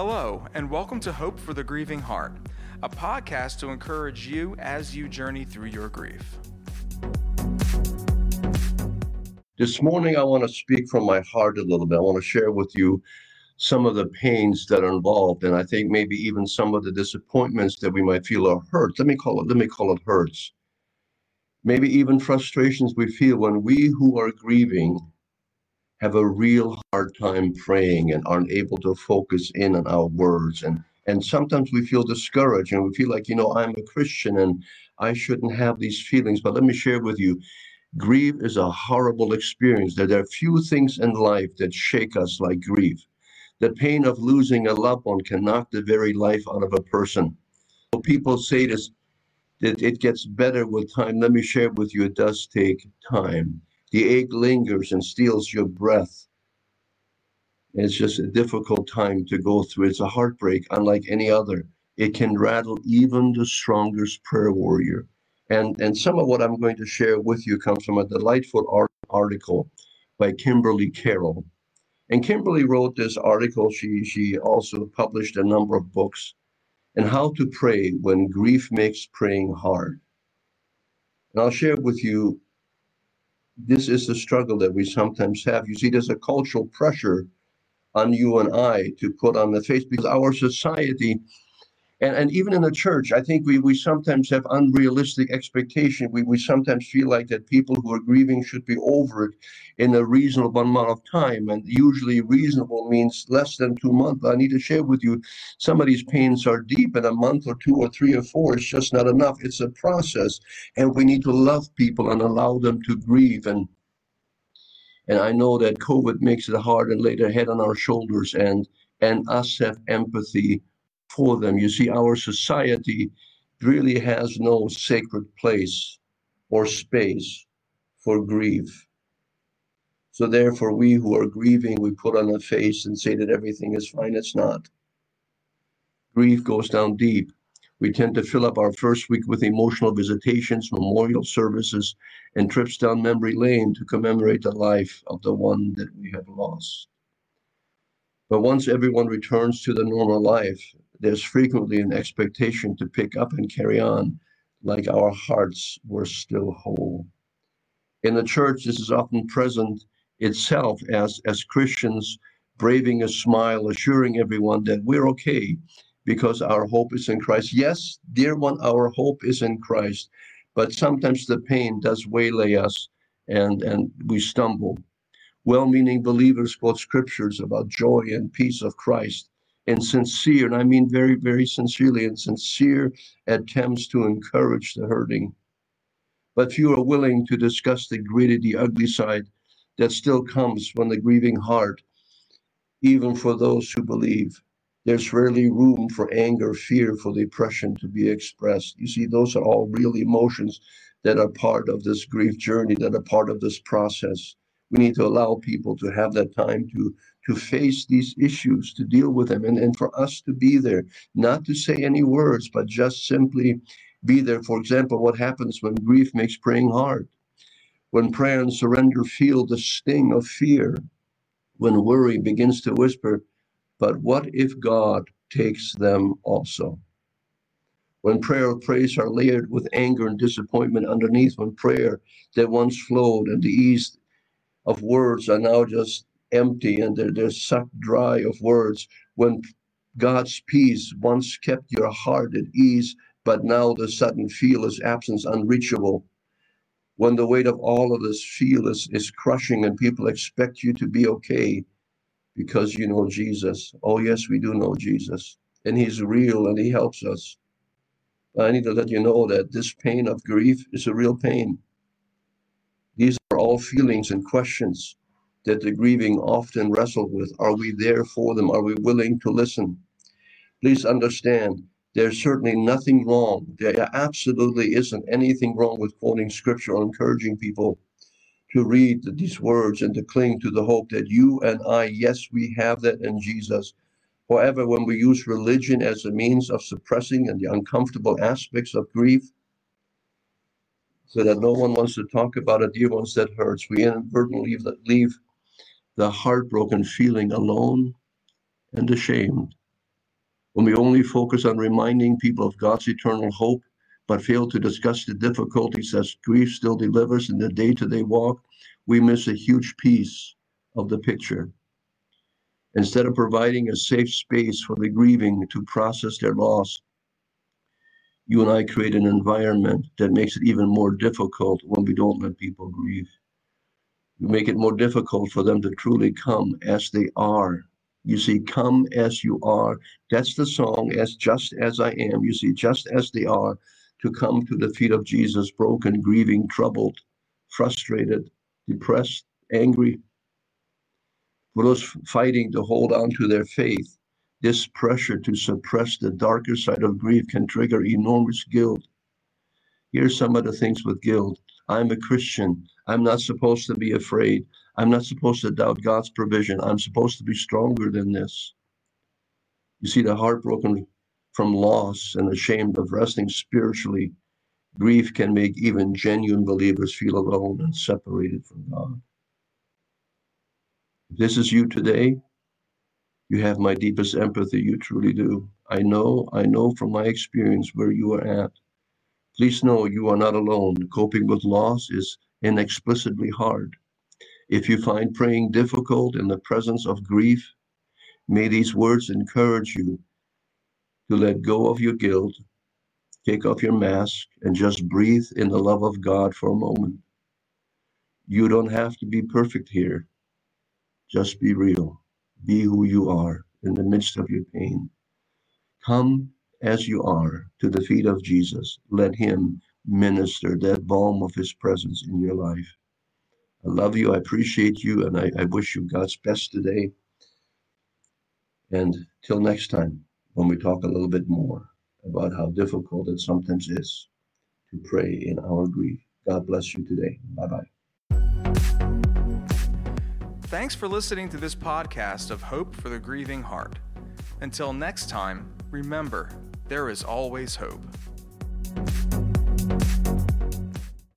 Hello, and welcome to Hope for the Grieving Heart, a podcast to encourage you as you journey through your grief. This morning, I want to speak from my heart a little bit. I want to share with you some of the pains that are involved, and I think maybe even some of the disappointments that we might feel are hurt. Let me call it. Let me call it hurts. Maybe even frustrations we feel when we who are grieving have a real hard time praying and aren't able to focus in on our words. And and sometimes we feel discouraged and we feel like you know i'm a christian and i shouldn't have these feelings. But let me share with you grief is a horrible experience. There are few things in life that shake us like grief. The pain of losing a loved one can knock the very life out of a person. So people say this that it gets better with time. Let me share with you it does take time the ache lingers and steals your breath. It's just a difficult time to go through. It's a heartbreak unlike any other. It can rattle even the strongest prayer warrior. And, and some of what I'm going to share with you comes from a delightful art article by Kimberly Carroll. And Kimberly wrote this article. She, she also published a number of books and how to pray when grief makes praying hard. And I'll share with you this is the struggle that we sometimes have. You see, there's a cultural pressure on you and I to put on the face because our society and, and even in the church, I think we, we sometimes have unrealistic expectation. We, we sometimes feel like that people who are grieving should be over it in a reasonable amount of time. And usually reasonable means less than two months. I need to share with you, some of these pains are deep and a month or two or three or four is just not enough. It's a process. And we need to love people and allow them to grieve. And and I know that COVID makes it hard and lay their head on our shoulders and and us have empathy for them. You see, our society really has no sacred place or space for grief. So, therefore, we who are grieving, we put on a face and say that everything is fine. It's not. Grief goes down deep. We tend to fill up our first week with emotional visitations, memorial services, and trips down memory lane to commemorate the life of the one that we have lost. But once everyone returns to the normal life, there's frequently an expectation to pick up and carry on like our hearts were still whole. In the church, this is often present itself as, as Christians braving a smile, assuring everyone that we're okay because our hope is in Christ. Yes, dear one, our hope is in Christ, but sometimes the pain does waylay us and, and we stumble. Well meaning believers quote scriptures about joy and peace of Christ and sincere, and I mean very, very sincerely and sincere attempts to encourage the hurting. But few are willing to discuss the gritty, the ugly side that still comes from the grieving heart, even for those who believe. There's rarely room for anger, fear, for depression to be expressed. You see, those are all real emotions that are part of this grief journey, that are part of this process. We need to allow people to have that time to to face these issues, to deal with them, and, and for us to be there, not to say any words, but just simply be there. For example, what happens when grief makes praying hard? When prayer and surrender feel the sting of fear, when worry begins to whisper, but what if God takes them also? When prayer or praise are layered with anger and disappointment underneath, when prayer that once flowed and the ease of words are now just empty and they're, they're sucked dry of words when God's peace once kept your heart at ease, but now the sudden feel is absence unreachable. When the weight of all of this feel is, is crushing and people expect you to be okay because you know Jesus. Oh, yes, we do know Jesus. And he's real and he helps us. I need to let you know that this pain of grief is a real pain. These are all feelings and questions that the grieving often wrestle with. Are we there for them? Are we willing to listen? Please understand, there's certainly nothing wrong. There absolutely isn't anything wrong with quoting scripture or encouraging people to read these words and to cling to the hope that you and I, yes, we have that in Jesus. However, when we use religion as a means of suppressing and the uncomfortable aspects of grief, so that no one wants to talk about it, dear that hurts, we inadvertently leave, leave the heartbroken feeling alone and ashamed. When we only focus on reminding people of God's eternal hope, but fail to discuss the difficulties that grief still delivers in the day to day walk, we miss a huge piece of the picture. Instead of providing a safe space for the grieving to process their loss, you and I create an environment that makes it even more difficult when we don't let people grieve. We make it more difficult for them to truly come as they are. You see, come as you are. That's the song, as just as I am. You see, just as they are, to come to the feet of Jesus, broken, grieving, troubled, frustrated, depressed, angry. For those fighting to hold on to their faith, this pressure to suppress the darker side of grief can trigger enormous guilt. Here's some of the things with guilt. I'm a Christian. I'm not supposed to be afraid. I'm not supposed to doubt God's provision. I'm supposed to be stronger than this. You see, the heartbroken from loss and ashamed of resting spiritually, grief can make even genuine believers feel alone and separated from God. If this is you today, you have my deepest empathy. You truly do. I know, I know from my experience where you are at. Please know you are not alone. Coping with loss is inexplicably hard. If you find praying difficult in the presence of grief, may these words encourage you to let go of your guilt, take off your mask, and just breathe in the love of God for a moment. You don't have to be perfect here. Just be real. Be who you are in the midst of your pain. Come as you are to the feet of Jesus. Let Him minister that balm of His presence in your life. I love you. I appreciate you. And I, I wish you God's best today. And till next time, when we talk a little bit more about how difficult it sometimes is to pray in our grief. God bless you today. Bye bye. Thanks for listening to this podcast of Hope for the Grieving Heart. Until next time, remember, there is always hope.